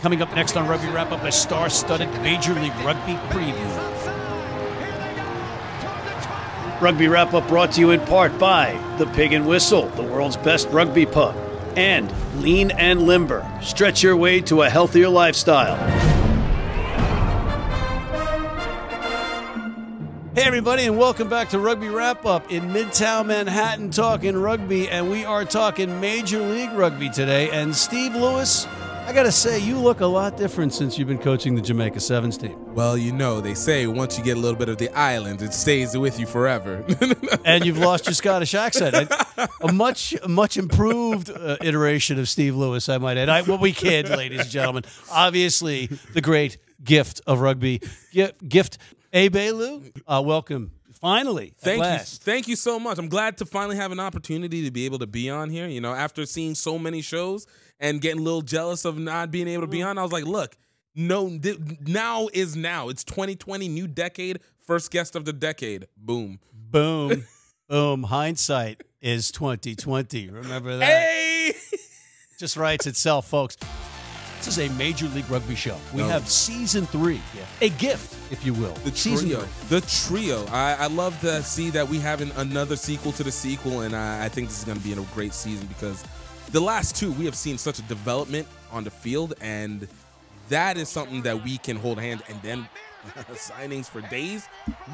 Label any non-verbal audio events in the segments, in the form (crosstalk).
Coming up next on Rugby Wrap Up, a star studded Major League Rugby preview. Rugby Wrap Up brought to you in part by The Pig and Whistle, the world's best rugby pub, and Lean and Limber. Stretch your way to a healthier lifestyle. Hey, everybody, and welcome back to Rugby Wrap Up in Midtown Manhattan, talking rugby. And we are talking Major League Rugby today. And Steve Lewis, I got to say, you look a lot different since you've been coaching the Jamaica Sevens team. Well, you know, they say once you get a little bit of the island, it stays with you forever. (laughs) and you've lost your Scottish accent. A much, much improved uh, iteration of Steve Lewis, I might add. I, well, we kid, ladies and gentlemen. Obviously, the great gift of rugby. Gift Hey, Belu, uh, welcome. Finally, thank you, thank you so much. I'm glad to finally have an opportunity to be able to be on here. You know, after seeing so many shows and getting a little jealous of not being able to be mm. on, I was like, look, no, th- now is now. It's 2020, new decade, first guest of the decade. Boom, boom, (laughs) boom. Hindsight is 2020. Remember that? Hey, (laughs) just writes itself, folks. This is a Major League Rugby show. We no. have season three, yeah. a gift, if you will. The trio. The trio. I, I, love to see that we have an, another sequel to the sequel, and I, I think this is going to be a great season because the last two, we have seen such a development on the field, and that is something that we can hold hand and then (laughs) signings for days.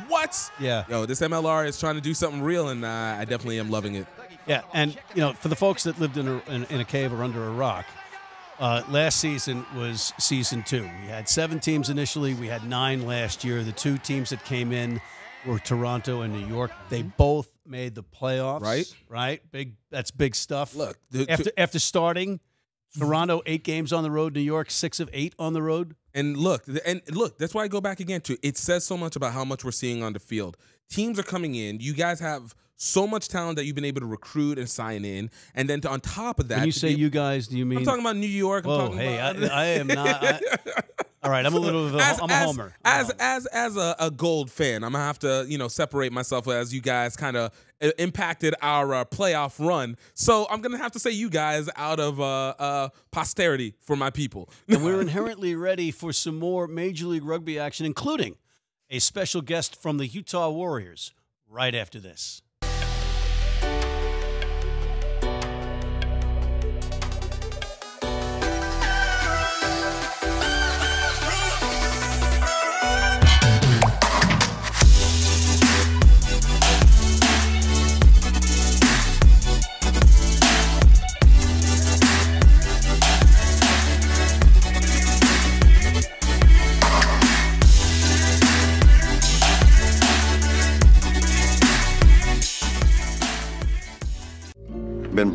What? Yeah. Yo, this MLR is trying to do something real, and uh, I definitely am loving it. Yeah, and you know, for the folks that lived in a, in, in a cave or under a rock, uh, last season was season two. We had seven teams initially. We had nine last year. The two teams that came in were Toronto and New York. They both made the playoffs. Right. Right. Big. That's big stuff. Look, the, after after starting, Toronto eight games on the road. New York six of eight on the road. And look, and look. That's why I go back again to it. Says so much about how much we're seeing on the field. Teams are coming in. You guys have so much talent that you've been able to recruit and sign in, and then to, on top of that, when you say be, you guys, do you mean? I'm talking about New York. I'm hey, about, I, I, am not. I, (laughs) all right, I'm a little. Of a, as, I'm a homer. As as as a, a, gold fan, I'm gonna have to you know separate myself as you guys kind of uh, impacted our uh, playoff run. So I'm gonna have to say you guys out of uh, uh, posterity for my people. (laughs) and we're inherently ready for some more Major League Rugby action, including a special guest from the Utah Warriors. Right after this.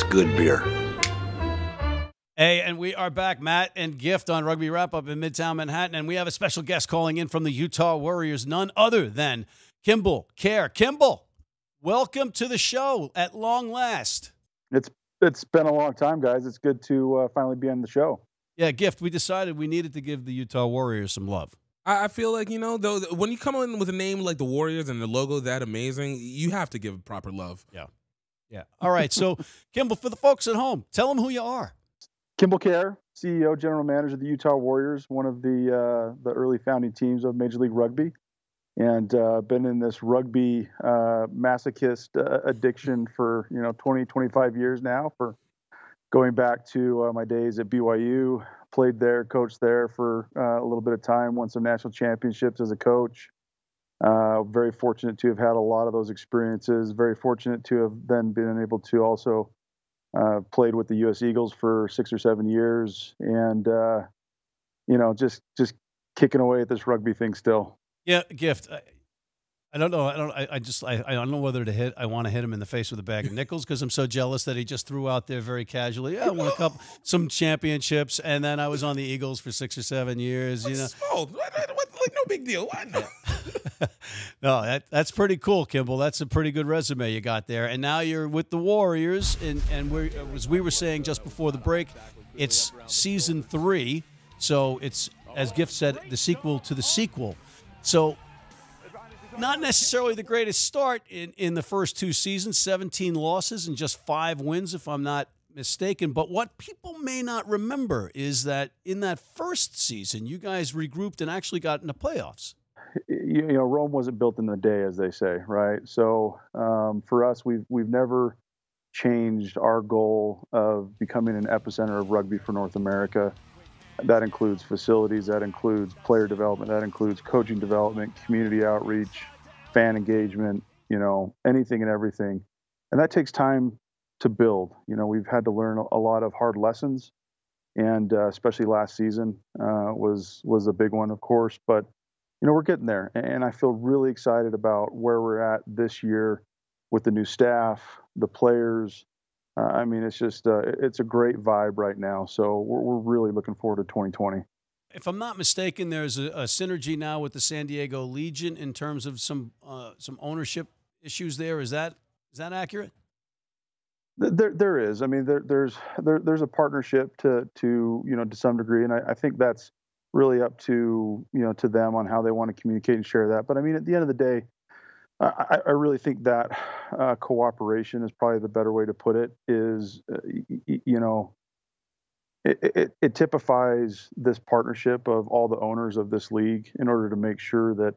That's good beer. Hey, and we are back, Matt and Gift on Rugby Wrap Up in Midtown Manhattan, and we have a special guest calling in from the Utah Warriors, none other than Kimball Kjar. Kimball, welcome to the show at long last. It's it's been a long time, guys. It's good to uh, finally be on the show. Yeah, Gift. We decided we needed to give the Utah Warriors some love. I feel like you know, though, when you come in with a name like the Warriors and the logo that amazing, you have to give proper love. Yeah. Yeah. All right. So, (laughs) Kimball, for the folks at home, tell them who you are. Kimball Kjar, CEO, General Manager of the Utah Warriors, one of the uh, the early founding teams of Major League Rugby, and uh, been in this rugby uh, masochist uh, addiction for you know 20, 25 years now. For going back to uh, my days at BYU, played there, coached there for uh, a little bit of time, won some national championships as a coach. Uh, very fortunate to have had a lot of those experiences. Very fortunate to have then been able to also uh, played with the U.S. Eagles for six or seven years, and uh, you know, just just kicking away at this rugby thing still. Yeah, gift. I don't know. I don't. I, I just. I, I don't know whether to hit. I want to hit him in the face with a bag of nickels because I'm so jealous that he just threw out there very casually. Yeah, I won a couple, some championships, and then I was on the Eagles for six or seven years. You know, Small. What, what, what, like, no big deal. Why not? (laughs) no, that that's pretty cool, Kimball. That's a pretty good resume you got there. And now you're with the Warriors, and and we as we were saying just before the break, it's season three, so it's as Gift said, the sequel to the sequel. So not necessarily the greatest start in, in the first two seasons 17 losses and just five wins, if I'm not mistaken. But what people may not remember is that in that first season, you guys regrouped and actually got into playoffs. You, know, Rome wasn't built in a day, as they say, right? So um, for us, we've we've never changed our goal of becoming an epicenter of rugby for North America. That includes facilities, that includes player development, that includes coaching development, community outreach, fan engagement, you know, anything and everything. And that takes time to build. You know, we've had to learn a lot of hard lessons, and uh, especially last season uh, was was a big one, of course. But you know, we're getting there, and I feel really excited about where we're at this year with the new staff, the players, uh, I mean, it's just uh, it's a great vibe right now. So we're, we're really looking forward to 2020. If I'm not mistaken, there's a, a synergy now with the San Diego Legion in terms of some uh, some ownership issues. There is that is that accurate? There, there is. I mean, there, there's there, there's a partnership to to you know to some degree, and I, I think that's really up to you know to them on how they want to communicate and share that. But I mean, at the end of the day, I, I, really think that uh, cooperation is probably the better way to put it. Is uh, y- you know, it, it, it, typifies this partnership of all the owners of this league in order to make sure that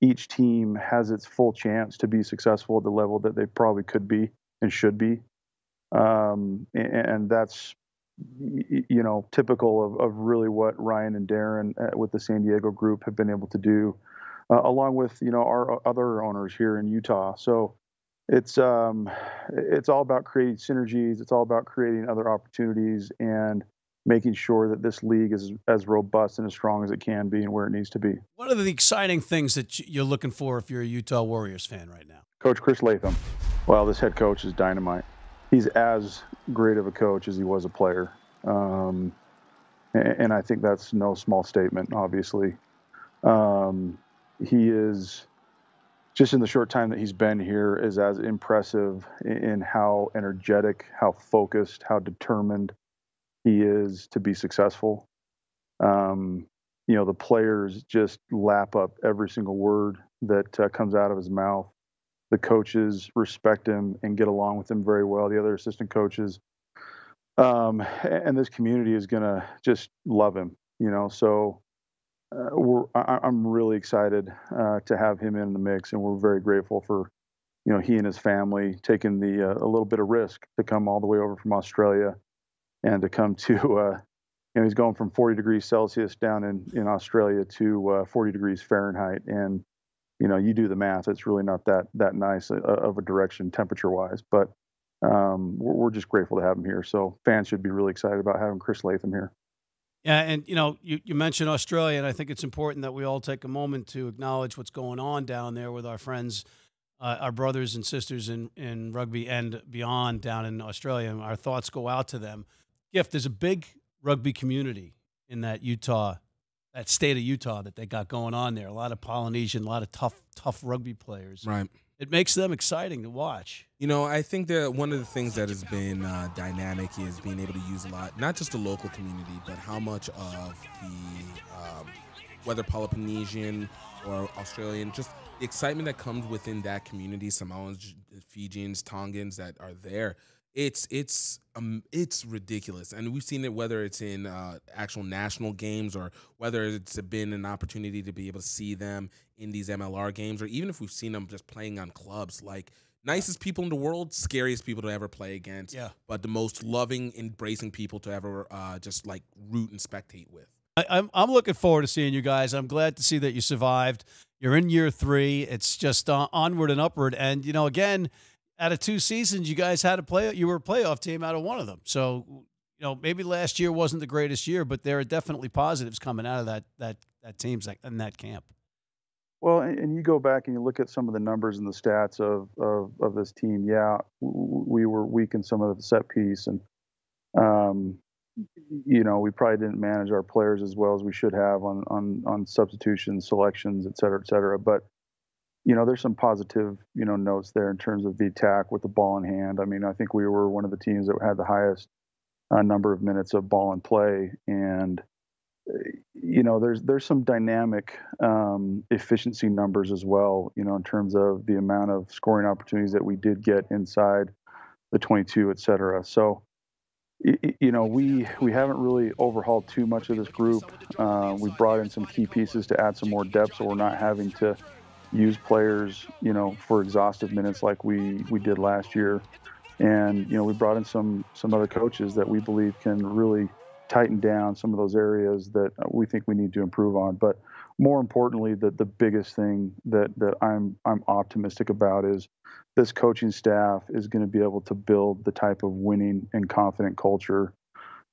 each team has its full chance to be successful at the level that they probably could be and should be. Um, and, and, that's you know typical of, of really what Ryan and Darren uh, with the San Diego group have been able to do uh, along with you know our other owners here in Utah. So it's um, it's all about creating synergies. It's all about creating other opportunities and making sure that this league is as robust and as strong as it can be and where it needs to be. What are the exciting things that you're looking for if you're a Utah Warriors fan right now? Coach Chris Latham. Well, this head coach is dynamite. He's as great of a coach as he was a player. Um, and, I think that's no small statement, obviously. Um, he is just in the short time that he's been here is as impressive in how energetic, how focused, how determined he is to be successful. Um, you know, the players just lap up every single word that uh, comes out of his mouth. The coaches respect him and get along with him very well. The other assistant coaches, um, and this community is going to just love him. You know, so uh, we're, I, am really excited uh, to have him in the mix, and we're very grateful for you know he and his family taking the uh, a little bit of risk to come all the way over from Australia and to come (laughs) to uh, you know he's going from 40 degrees Celsius down in in Australia to uh, 40 degrees Fahrenheit, and you know you do the math, it's really not that that nice uh, of a direction temperature wise, but um, we're, we're just grateful to have him here. So fans should be really excited about having Chris Latham here. Yeah, and you know, you, you mentioned Australia, and I think it's important that we all take a moment to acknowledge what's going on down there with our friends, uh, our brothers and sisters in, in rugby and beyond down in Australia. And our thoughts go out to them. Gift, there's a big rugby community in that Utah, that state of Utah that they got going on there. A lot of Polynesian, a lot of tough, tough rugby players. Right it makes them exciting to watch. You know, I think that one of the things that has been uh, dynamic is being able to use a lot, not just the local community, but how much of the um, whether Polynesian or Australian, just the excitement that comes within that community, Samoans, Fijians, Tongans that are there it's it's um it's ridiculous and we've seen it whether it's in uh, actual national games or whether it's been an opportunity to be able to see them in these mlr games or even if we've seen them just playing on clubs like nicest people in the world scariest people to ever play against yeah but the most loving embracing people to ever uh, just like root and spectate with I, I'm, I'm looking forward to seeing you guys. I'm glad to see that you survived. You're in year three. It's just uh, onward and upward. And, you know, again, out of two seasons, you guys had a play. You were a playoff team out of one of them. So, you know, maybe last year wasn't the greatest year, but there are definitely positives coming out of that that that team's in that camp. Well, and, and, you go back and you look at some of the numbers and the stats of of, of this team. Yeah, we were weak in some of the set piece, and um, you know we probably didn't manage our players as well as we should have on on on substitutions, selections, et cetera, et cetera. But you know, there's some positive you know notes there in terms of the attack with the ball in hand. I mean, I think we were one of the teams that had the highest uh, number of minutes of ball in play and you know, there's there's some dynamic um, efficiency numbers as well. You know, in terms of the amount of scoring opportunities that we did get inside the 22, et cetera. So, you know, we we haven't really overhauled too much of this group. Uh, we brought in some key pieces to add some more depth, so we're not having to use players, you know, for exhaustive minutes like we we did last year. And you know, we brought in some some other coaches that we believe can really tighten down some of those areas that we think we need to improve on. But more importantly, the the biggest thing that that I'm I'm optimistic about is this coaching staff is going to be able to build the type of winning and confident culture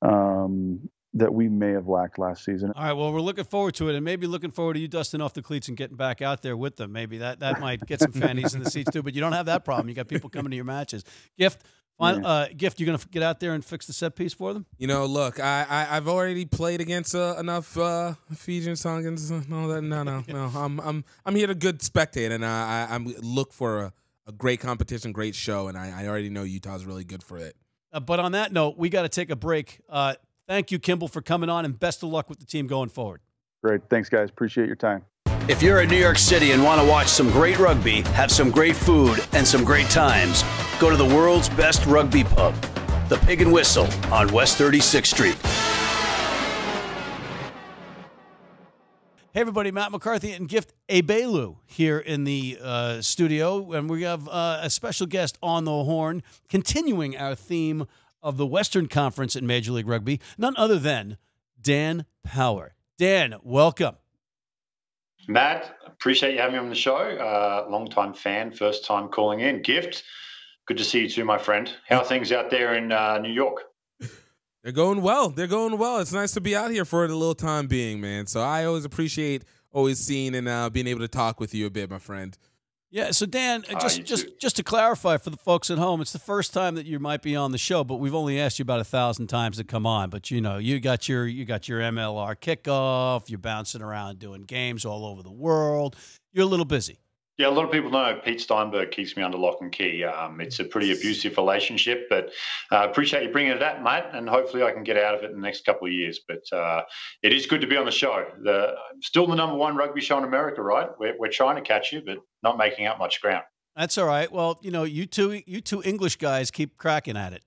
um, that we may have lacked last season. All right, well, we're looking forward to it, and maybe looking forward to you dusting off the cleats and getting back out there with them. Maybe that that might get some (laughs) fannies in the seats too. But you don't have that problem. You got people coming to your matches. Gift Fine, uh, gift, you're gonna get out there and fix the set piece for them? You know, look, I, I have already played against uh, enough uh, Fijian Tongans. No, that no, no, no. (laughs) I'm I'm I'm here to good spectate, and I, I am look for a, a great competition, great show, and I, I already know Utah's really good for it. Uh, but on that note, we got to take a break. Uh, thank you, Kimball, for coming on, and best of luck with the team going forward. Great, thanks, guys. Appreciate your time. If you're in New York City and want to watch some great rugby, have some great food, and some great times, go to the world's best rugby pub, the Pig and Whistle on West 36th Street. Hey, everybody, Matt McCarthy and Gift Ebelu here in the uh, studio. And we have uh, a special guest on the horn, continuing our theme of the Western Conference in Major League Rugby, none other than Dan Power. Dan, welcome. Matt, appreciate you having me on the show. Uh, long time fan, first time calling in. Gift, good to see you too, my friend. How are things out there in uh, New York? They're going well. They're going well. It's nice to be out here for a little time being, man. So I always appreciate always seeing and uh, being able to talk with you a bit, my friend. Yeah. So Dan, uh, just just just to clarify for the folks at home, it's the first time that you might be on the show, but we've only asked you about a thousand times to come on. But you know, you got your you got your MLR kickoff. You're bouncing around doing games all over the world. You're a little busy. Yeah, a lot of people know Pete Steinberg keeps me under lock and key. Um, it's a pretty abusive relationship, but I uh, appreciate you bringing it up, mate, and hopefully I can get out of it in the next couple of years. But uh, it is good to be on the show. The, still the number one rugby show in America, right? We're, we're trying to catch you, but not making up much ground. That's all right. Well, you know, you two, you two English guys keep cracking at it.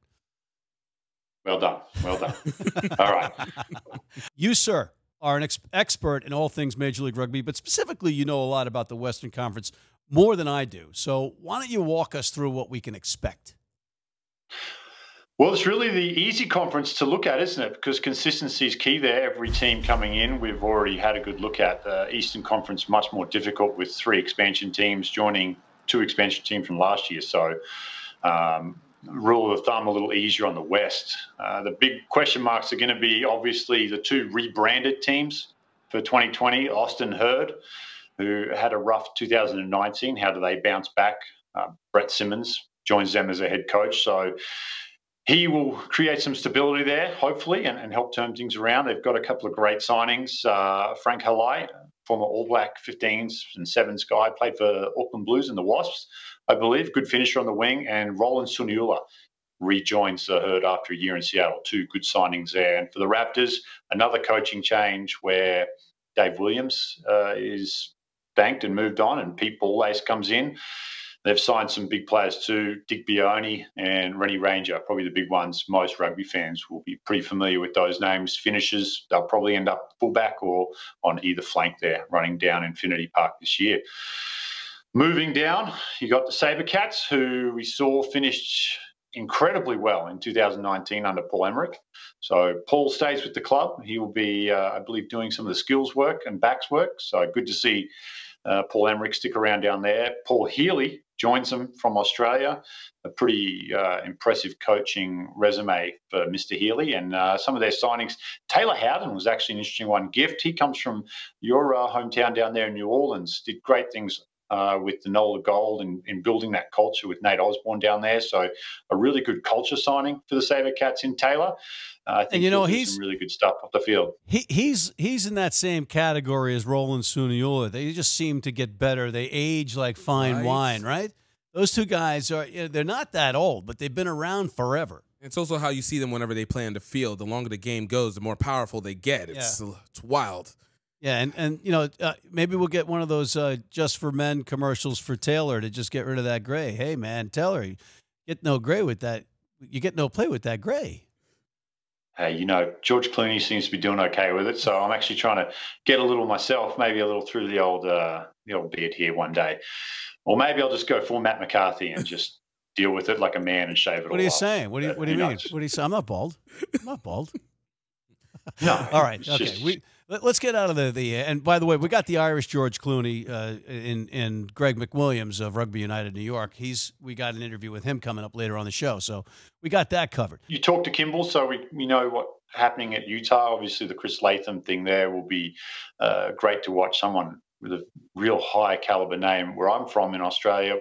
Well done. Well done. (laughs) all right. You, sir, are an ex- expert in all things Major League Rugby, but specifically, you know a lot about the Western Conference more than I do. So, why don't you walk us through what we can expect? Well, it's really the easy conference to look at, isn't it? Because consistency is key there. Every team coming in, we've already had a good look at. The Eastern Conference much more difficult with three expansion teams joining two expansion teams from last year. So, um, rule of thumb a little easier on the West. Uh, the big question marks are going to be obviously the two rebranded teams for 2020, Austin Herd, who had a rough 2019. How do they bounce back? Uh, Brett Simmons joins them as a head coach. So he will create some stability there, hopefully, and, and help turn things around. They've got a couple of great signings. Uh, Frank Halai, former All Black 15s and 7s guy, played for Auckland Blues and the Wasps. I believe. Good finisher on the wing. And Roland Suniula rejoins the herd after a year in Seattle. Two good signings there. And for the Raptors, another coaching change where Dave Williams uh, is banked and moved on, and Pete Balllace comes in. They've signed some big players too, Dick Bione and Rene Ranger, probably the big ones. Most rugby fans will be pretty familiar with those names. Finishers, they'll probably end up fullback or on either flank there, running down Infinity Park this year. Moving down, you got the Sabercats, who we saw finished incredibly well in 2019 under Paul Emerick. So Paul stays with the club. He will be, uh, I believe, doing some of the skills work and backs work. So good to see uh, Paul Emerick stick around down there. Paul Healy joins them from Australia. A pretty uh, impressive coaching resume for Mr. Healy. And uh, some of their signings, Taylor Howden was actually an interesting one. Gift, he comes from your uh, hometown down there in New Orleans, did great things uh, with the Nola Gold and in building that culture with Nate Osborne down there. So a really good culture signing for the Saber Cats in Taylor. Uh, I think and you know he's some really good stuff off the field. He, he's he's in that same category as Roland Suniula. They just seem to get better. They age like fine right. wine, right? Those two guys are you know, they're not that old, but they've been around forever. It's also how you see them whenever they play on the field. The longer the game goes, the more powerful they get. It's yeah. it's wild. Yeah, and and you know uh, maybe we'll get one of those uh, just for men commercials for Taylor to just get rid of that gray. Hey man, Taylor, you get no gray with that. You get no play with that gray. Hey, you know George Clooney seems to be doing okay with it, so I'm actually trying to get a little myself, maybe a little through the old uh, the old beard here one day, or maybe I'll just go full Matt McCarthy and just (laughs) deal with it like a man and shave it. Off. What are you off. saying? What do you What do you mean? Knows? What do you say? I'm not bald. I'm not bald. (laughs) no. (laughs) All right. Okay. Just, we let, us get out of the the. And by the way, we got the Irish George Clooney uh, in in Greg McWilliams of Rugby United New York. He's we got an interview with him coming up later on the show, so we got that covered. You talked to Kimball, so we we know what happening at Utah. Obviously, the Chris Latham thing there will be uh, great to watch. Someone with a real high caliber name. Where I'm from in Australia,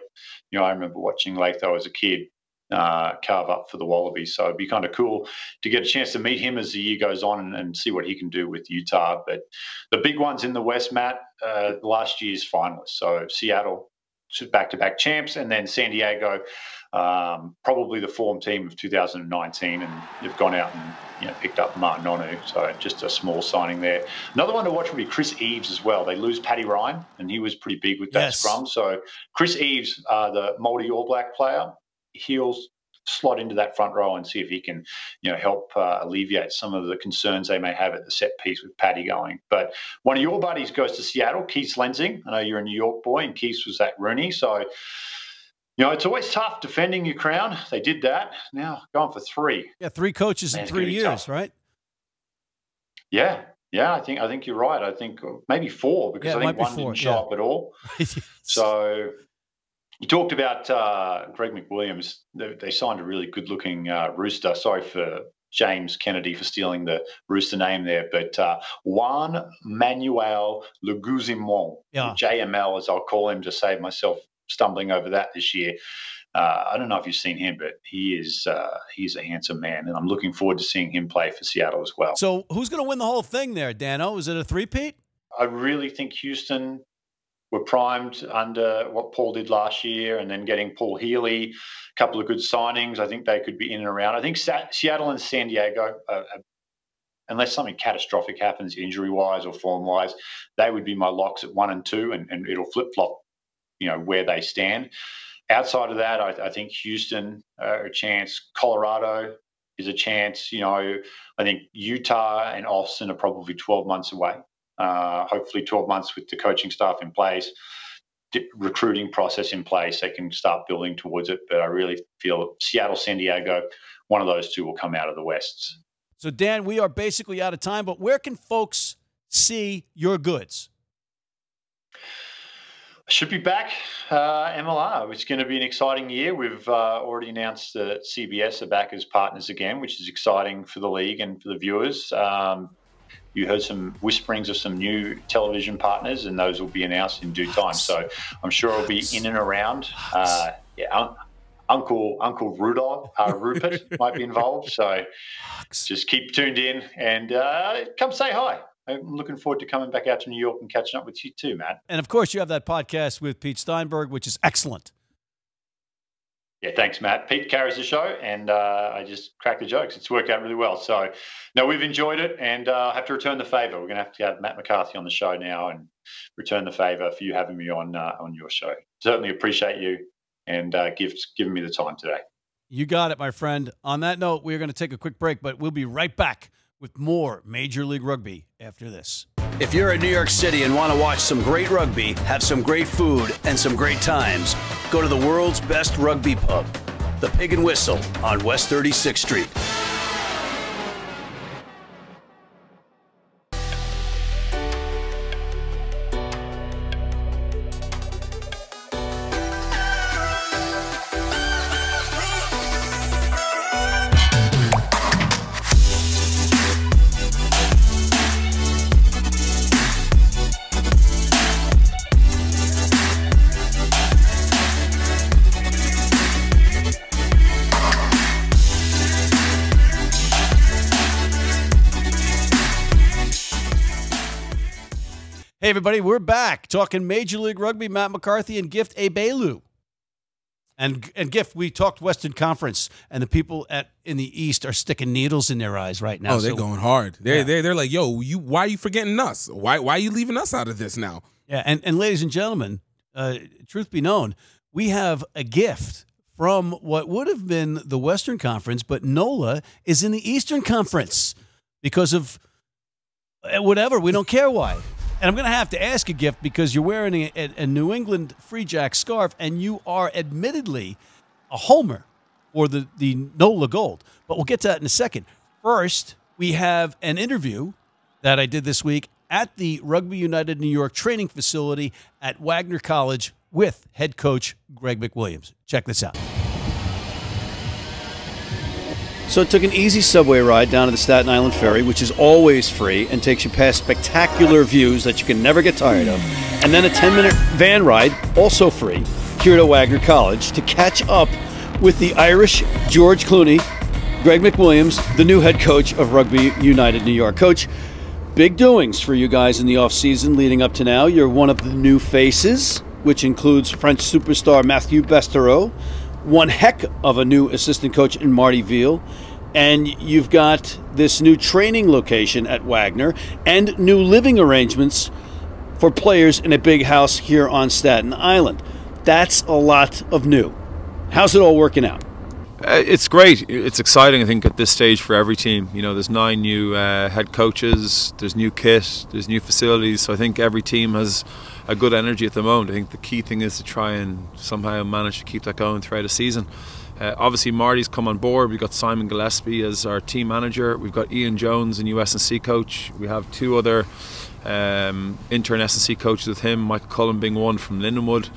you know, I remember watching Latham as a kid uh, carve up for the Wallabies. So it'd be kind of cool to get a chance to meet him as the year goes on and, and see what he can do with Utah. But the big ones in the West, Matt, uh, last year's finalists. So Seattle, back to back champs, and then San Diego, um, probably the form team of 2019. And they've gone out and you know, picked up Martin Onu. So just a small signing there. Another one to watch would be Chris Eves as well. They lose Paddy Ryan, and he was pretty big with that yes. scrum. So Chris Eves, uh, the Māori All Black player, he'll slot into that front row and see if he can, you know, help uh, alleviate some of the concerns they may have at the set piece with Paddy going. But one of your buddies goes to Seattle, Keith Lensing. I know you're a New York boy, and Keith was at Rooney, so. You know, it's always tough defending your crown. They did that. Now going for three. Yeah, three coaches Man, in three years, tough. right? Yeah, yeah. I think I think you're right. I think maybe four because yeah, I think one didn't show yeah. up at all. (laughs) So you talked about uh, Greg McWilliams. They, they, signed a really good-looking uh, rooster. Sorry for James Kennedy for stealing the rooster name there, but uh, Juan Manuel Leguizamon, yeah. JML as I'll call him to save myself stumbling over that this year. Uh, I don't know if you've seen him, but he is uh, he's a handsome man, and I'm looking forward to seeing him play for Seattle as well. So, who's going to win the whole thing there, Dano? Is it a three-peat? I really think Houston were primed under what Paul did last year, and then getting Paul Healy, a couple of good signings. I think they could be in and around. I think Seattle and San Diego, uh, unless something catastrophic happens injury wise or form wise, they would be my locks at one and two, and, and it'll flip flop, you know, where they stand. Outside of that, I, I think Houston uh, a chance. Colorado is a chance. You know, I think Utah and Austin are probably 12 months away hopefully 12 months with the coaching staff in place, recruiting process in place, they can start building towards it. But I really feel Seattle, San Diego, one of those two will come out of the West. So, Dan, we are basically out of time, but where can folks see your goods? Should be back, uh, MLR. It's going to be an exciting year. We've uh, already announced that CBS are back as partners again, which is exciting for the league and for the viewers. Um, you heard some whisperings of some new television partners, and those will be announced in due time. So I'm sure it'll be in and around. Uh, yeah, un- Uncle Uncle Rudolph uh, (laughs) Rupert might be involved. So just keep tuned in and uh, come say hi. I'm looking forward to coming back out to New York and catching up with you too, Matt. And of course, you have that podcast with Pete Steinberg, which is excellent. Yeah, thanks, Matt. Pete carries the show, and uh, I just crack the jokes. It's worked out really well. So, no, we've enjoyed it, and uh, I have to return the favour. We're going to have to have Matt McCarthy on the show now, and return the favour for you having me on uh, on your show. Certainly appreciate you and uh, gifts giving me the time today. You got it, my friend. On that note, we're going to take a quick break, but we'll be right back with more Major League Rugby after this. If you're in New York City and want to watch some great rugby, have some great food, and some great times, go to the world's best rugby pub, the Pig and Whistle on West 36th Street. Hey, everybody, we're back talking Major League Rugby. Matt McCarthy and Gift Abelu. And and Gift, we talked Western Conference, and the people at in the East are sticking needles in their eyes right now. Oh, they're So- going hard. They're, Yeah. they're, they're like, yo, you why are you forgetting us? Why why are you leaving us out of this now? Yeah, and, and ladies and gentlemen, uh, truth be known, we have a gift from what would have been the Western Conference, but NOLA is in the Eastern Conference because of uh, whatever. We don't care why. And I'm going to have to ask a gift because you're wearing a, a, New England Free Jack scarf and you are admittedly a homer for the, the NOLA Gold. But we'll get to that in a second. First, we have an interview that I did this week at the Rugby United New York training facility at Wagner College with head coach Greg McWilliams. Check this out. So it took an easy subway ride down to the Staten Island Ferry, which is always free and takes you past spectacular views that you can never get tired of. And then a 10 minute van ride, also free, here to Wagner College to catch up with the Irish George Clooney, Greg McWilliams, the new head coach of Rugby United New York. Coach, big doings for you guys in the offseason leading up to now. You're one of the new faces, which includes French superstar Mathieu Bastareaud, one heck of a new assistant coach in Marty Veale, and you've got this new training location at Wagner and new living arrangements for players in a big house here on Staten Island. That's a lot of new. How's it all working out? Uh, It's great. It's exciting, I think, at this stage for every team. You know, there's nine new uh, head coaches, there's new kit, there's new facilities. So I think every team has a good energy at the moment. I think the key thing is to try and somehow manage to keep that going throughout the season. Uh, obviously, Marty's come on board. We've got Simon Gillespie as our team manager. We've got Ian Jones, a new S&C coach. We have two other um, intern S&C coaches with him, Michael Cullen being one from Lindenwood.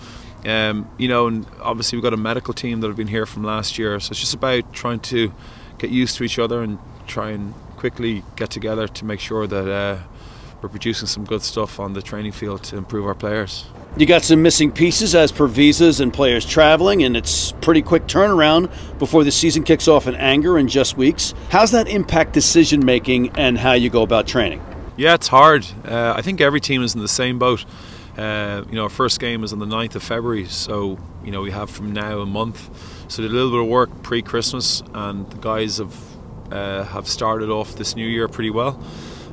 Um, you know, and obviously we've got a medical team that have been here from last year. So it's just about trying to get used to each other and try and quickly get together to make sure that uh, we're producing some good stuff on the training field to improve our players. You got some missing pieces as per visas and players traveling, and it's pretty quick turnaround before the season kicks off in anger in just weeks. How's that impact decision making and how you go about training? Yeah, it's hard. Uh, I think every team is in the same boat. Uh, you know, our first game is on the 9th of February, so you know we have from now a month. So did a little bit of work pre-Christmas, and the guys have uh, have started off this new year pretty well.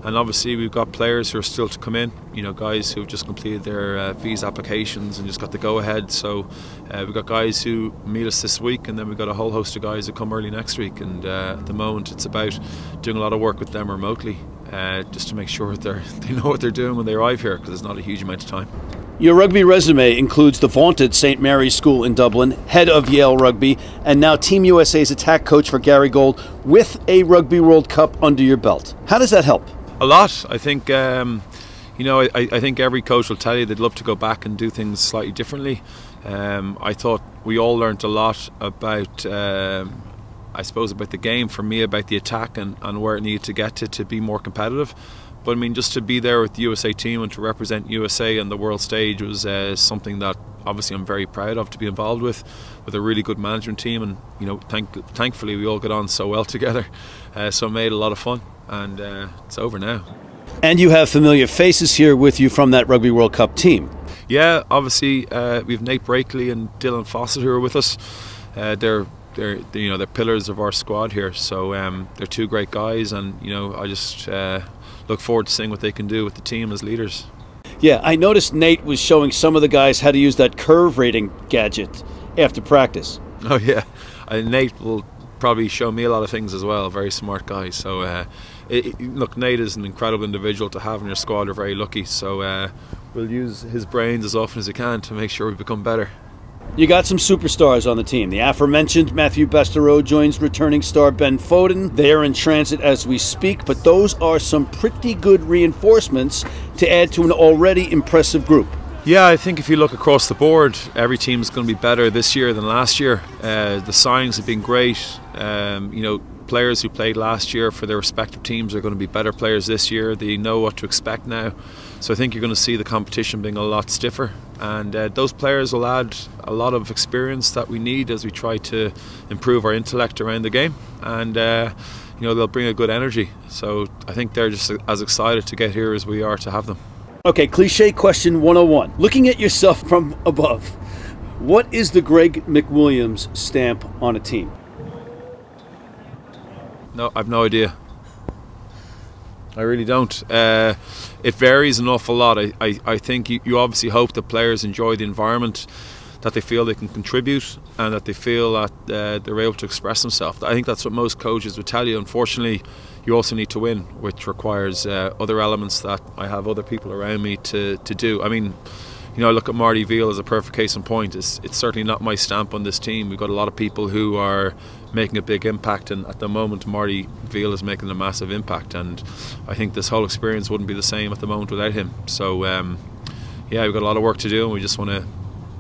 And obviously we've got players who are still to come in. You know, guys who've just completed their uh, visa applications and just got the go ahead. So uh, we've got guys who meet us this week, and then we've got a whole host of guys who come early next week. And uh, at the moment, it's about doing a lot of work with them remotely uh, just to make sure they're, (laughs) they know what they're doing when they arrive here because it's not a huge amount of time. Your rugby resume includes the vaunted St. Mary's School in Dublin, head of Yale Rugby, and now Team USA's attack coach for Gary Gold with a Rugby World Cup under your belt. How does that help? A lot. I think, um, you know, I, I think every coach will tell you they'd love to go back and do things slightly differently. Um, I thought we all learned a lot about, um, I suppose, about the game. For me, about the attack and, and where it needed to get to to be more competitive. But I mean, just to be there with the USA team and to represent USA on the world stage was uh, something that obviously I'm very proud of to be involved with, with a really good management team. And you know, thank, thankfully we all got on so well (laughs) together. Uh, so it made a lot of fun, and uh, it's over now. And you have familiar faces here with you from that Rugby World Cup team. Yeah, obviously uh, we have Nate Brakeley and Dylan Fawcett who are with us. Uh, they're they're you know they're pillars of our squad here. So um, they're two great guys, and you know I just uh, look forward to seeing what they can do with the team as leaders. Yeah, I noticed Nate was showing some of the guys how to use that curve rating gadget after practice. Oh yeah, and Nate will probably show me a lot of things as well. Very smart guy. So uh, it- look, Nate is an incredible individual to have in your squad. We're very lucky. So uh, we'll use his brains as often as we can to make sure we become better. You got some superstars on the team. The aforementioned Matthew Bastareaud joins returning star Ben Foden. They are in transit as we speak, but those are some pretty good reinforcements to add to an already impressive group. Yeah, I think if you look across the board, every team's going to be better this year than last year. Uh, the signings have been great. Um, you know, players who played last year for their respective teams are going to be better players this year. They know what to expect now. So I think you're going to see the competition being a lot stiffer. And uh, those players will add a lot of experience that we need as we try to improve our intellect around the game. And, uh, you know, they'll bring a good energy. So I think they're just as excited to get here as we are to have them. Okay, cliche question 101. Looking at yourself from above, what is the Greg McWilliams stamp on a team? No, I've no idea. I really don't. Uh, it varies an awful lot. I, I, I think you, you obviously hope that players enjoy the environment, that they feel they can contribute, and that they feel that uh, they're able to express themselves. I think that's what most coaches would tell you. Unfortunately, you also need to win, which requires uh, other elements that I have other people around me to, to do. I mean, you know, I look at Marty Veale as a perfect case in point. It's, it's certainly not my stamp on this team. We've got a lot of people who are making a big impact, and at the moment, Marty Veale is making a massive impact. And I think this whole experience wouldn't be the same at the moment without him. So, um, yeah, we've got a lot of work to do, and we just want to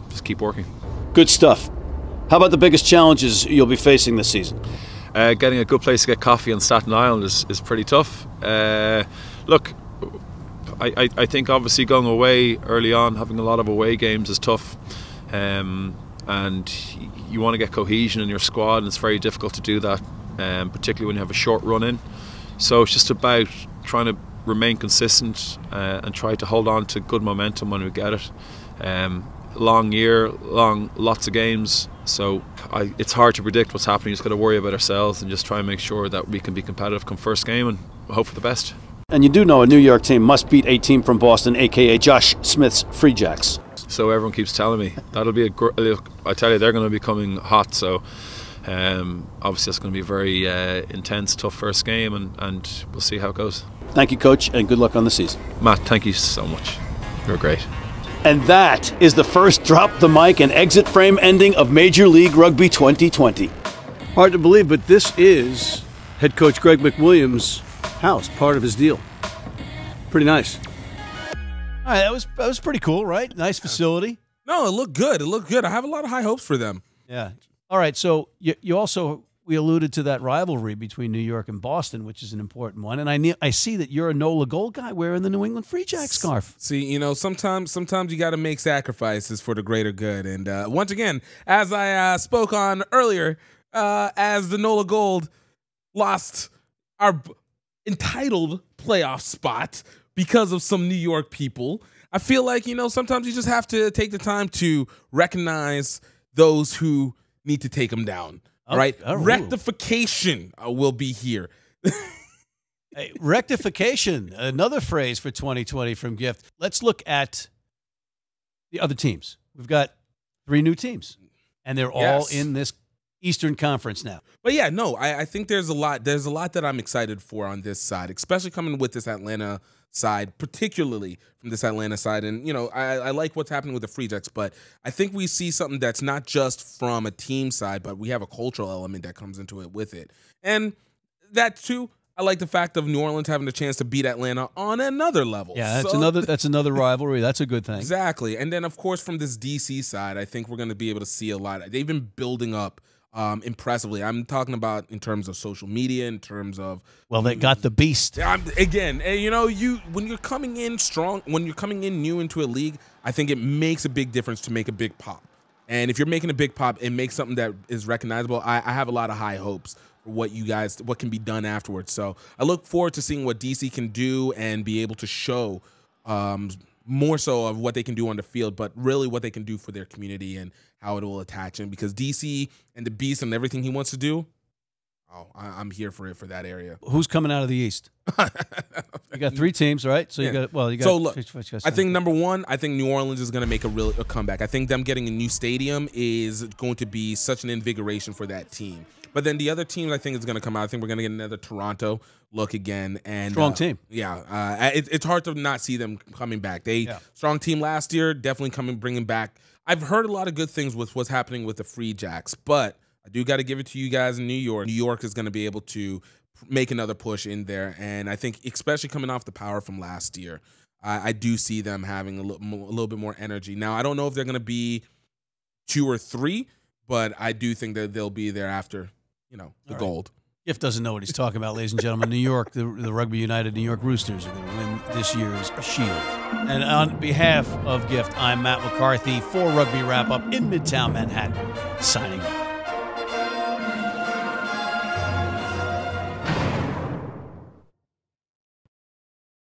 just keep working. Good stuff. How about the biggest challenges you'll be facing this season? Uh, getting a good place to get coffee on Staten Island is, is pretty tough. Uh, look, I, I, I, think obviously going away early on, having a lot of away games is tough. Um, and you want to get cohesion in your squad, and it's very difficult to do that, um, particularly when you have a short run in. So it's just about trying to remain consistent uh, and try to hold on to good momentum when we get it. Um, long year, long lots of games, so I, it's hard to predict what's happening. You just got to worry about ourselves and just try and make sure that we can be competitive come first game and hope for the best. And you do know a New York team must beat a team from Boston, aka Josh Smith's Free Jacks. So everyone keeps telling me that'll be a. Gr- I tell you, they're going to be coming hot. So um, obviously, it's going to be a very uh, intense, tough first game, and, and we'll see how it goes. Thank you, coach, and good luck on the season. Matt, thank you so much. You're great. And that is the first drop the mic and exit frame ending of Major League Rugby 2020. Hard to believe, but this is head coach Greg McWilliams' house, part of his deal. Pretty nice. All right, that was that was pretty cool, right? Nice facility. No, it looked good. It looked good. I have a lot of high hopes for them. Yeah. All right. So you you also we alluded to that rivalry between New York and Boston, which is an important one. And I ne- I see that you're a Nola Gold guy wearing the New England Free Jack scarf. See, you know, sometimes sometimes you got to make sacrifices for the greater good. And uh, once again, as I uh, spoke on earlier, uh, as the Nola Gold lost our entitled playoff spot because of some New York people. I feel like, you know, sometimes you just have to take the time to recognize those who need to take them down. Oh, right? Oh, Rectification uh, will be here. (laughs) hey, rectification, another phrase for 2020 from Gift. Let's look at the other teams. We've got three new teams, and they're yes. all in this Eastern Conference now. But yeah, no, I, I, think there's a lot. There's a lot that I'm excited for on this side, especially coming with this Atlanta side, particularly from this Atlanta side. And you know, I, I like what's happening with the Free Jacks, but I think we see something that's not just from a team side, but we have a cultural element that comes into it with it, and that too. I like the fact of New Orleans having the chance to beat Atlanta on another level. Yeah, that's so, another (laughs) that's another rivalry. That's a good thing. Exactly. And then of course from this DC side, I think we're going to be able to see a lot. They've been building up um, impressively. I'm talking about in terms of social media, in terms of well, they got the beast I'm, again. Eh, you know, you when you're coming in strong, when you're coming in new into a league, I think it makes a big difference to make a big pop. And if you're making a big pop, it makes something that is recognizable. I, I have a lot of high hopes for what you guys, what can be done afterwards. So I look forward to seeing what DC can do and be able to show. Um, more so of what they can do on the field, but really what they can do for their community and how it will attach him. Because DC and the Beast and everything he wants to do, oh, I, am here for it for that area. Who's coming out of the East? you got three teams, right? So you yeah. got well, you got. So look, I think number one, I think New Orleans is going to make a real a comeback. I think them getting a new stadium is going to be such an invigoration for that team. But then the other team I think is going to come out. I think we're going to get another Toronto look again. And strong uh, team. Yeah, uh, it, it's hard to not see them coming back. They yeah. strong team last year, definitely coming bringing back. I've heard a lot of good things with what's happening with the Free Jacks, but I do got to give it to you guys in New York. New York is going to be able to make another push in there, and I think especially coming off the power from last year. I, I do see them having a little, a little bit more energy. Now, I don't know if they're going to be two or three, but I do think that they'll be there after you know, the gold. Gift doesn't know what he's talking about, ladies and gentlemen. New York, the, the Rugby United New York Roosters are going to win this year's Shield. And on behalf of Gift, I'm Matt McCarthy for Rugby Wrap Up in Midtown Manhattan, signing off.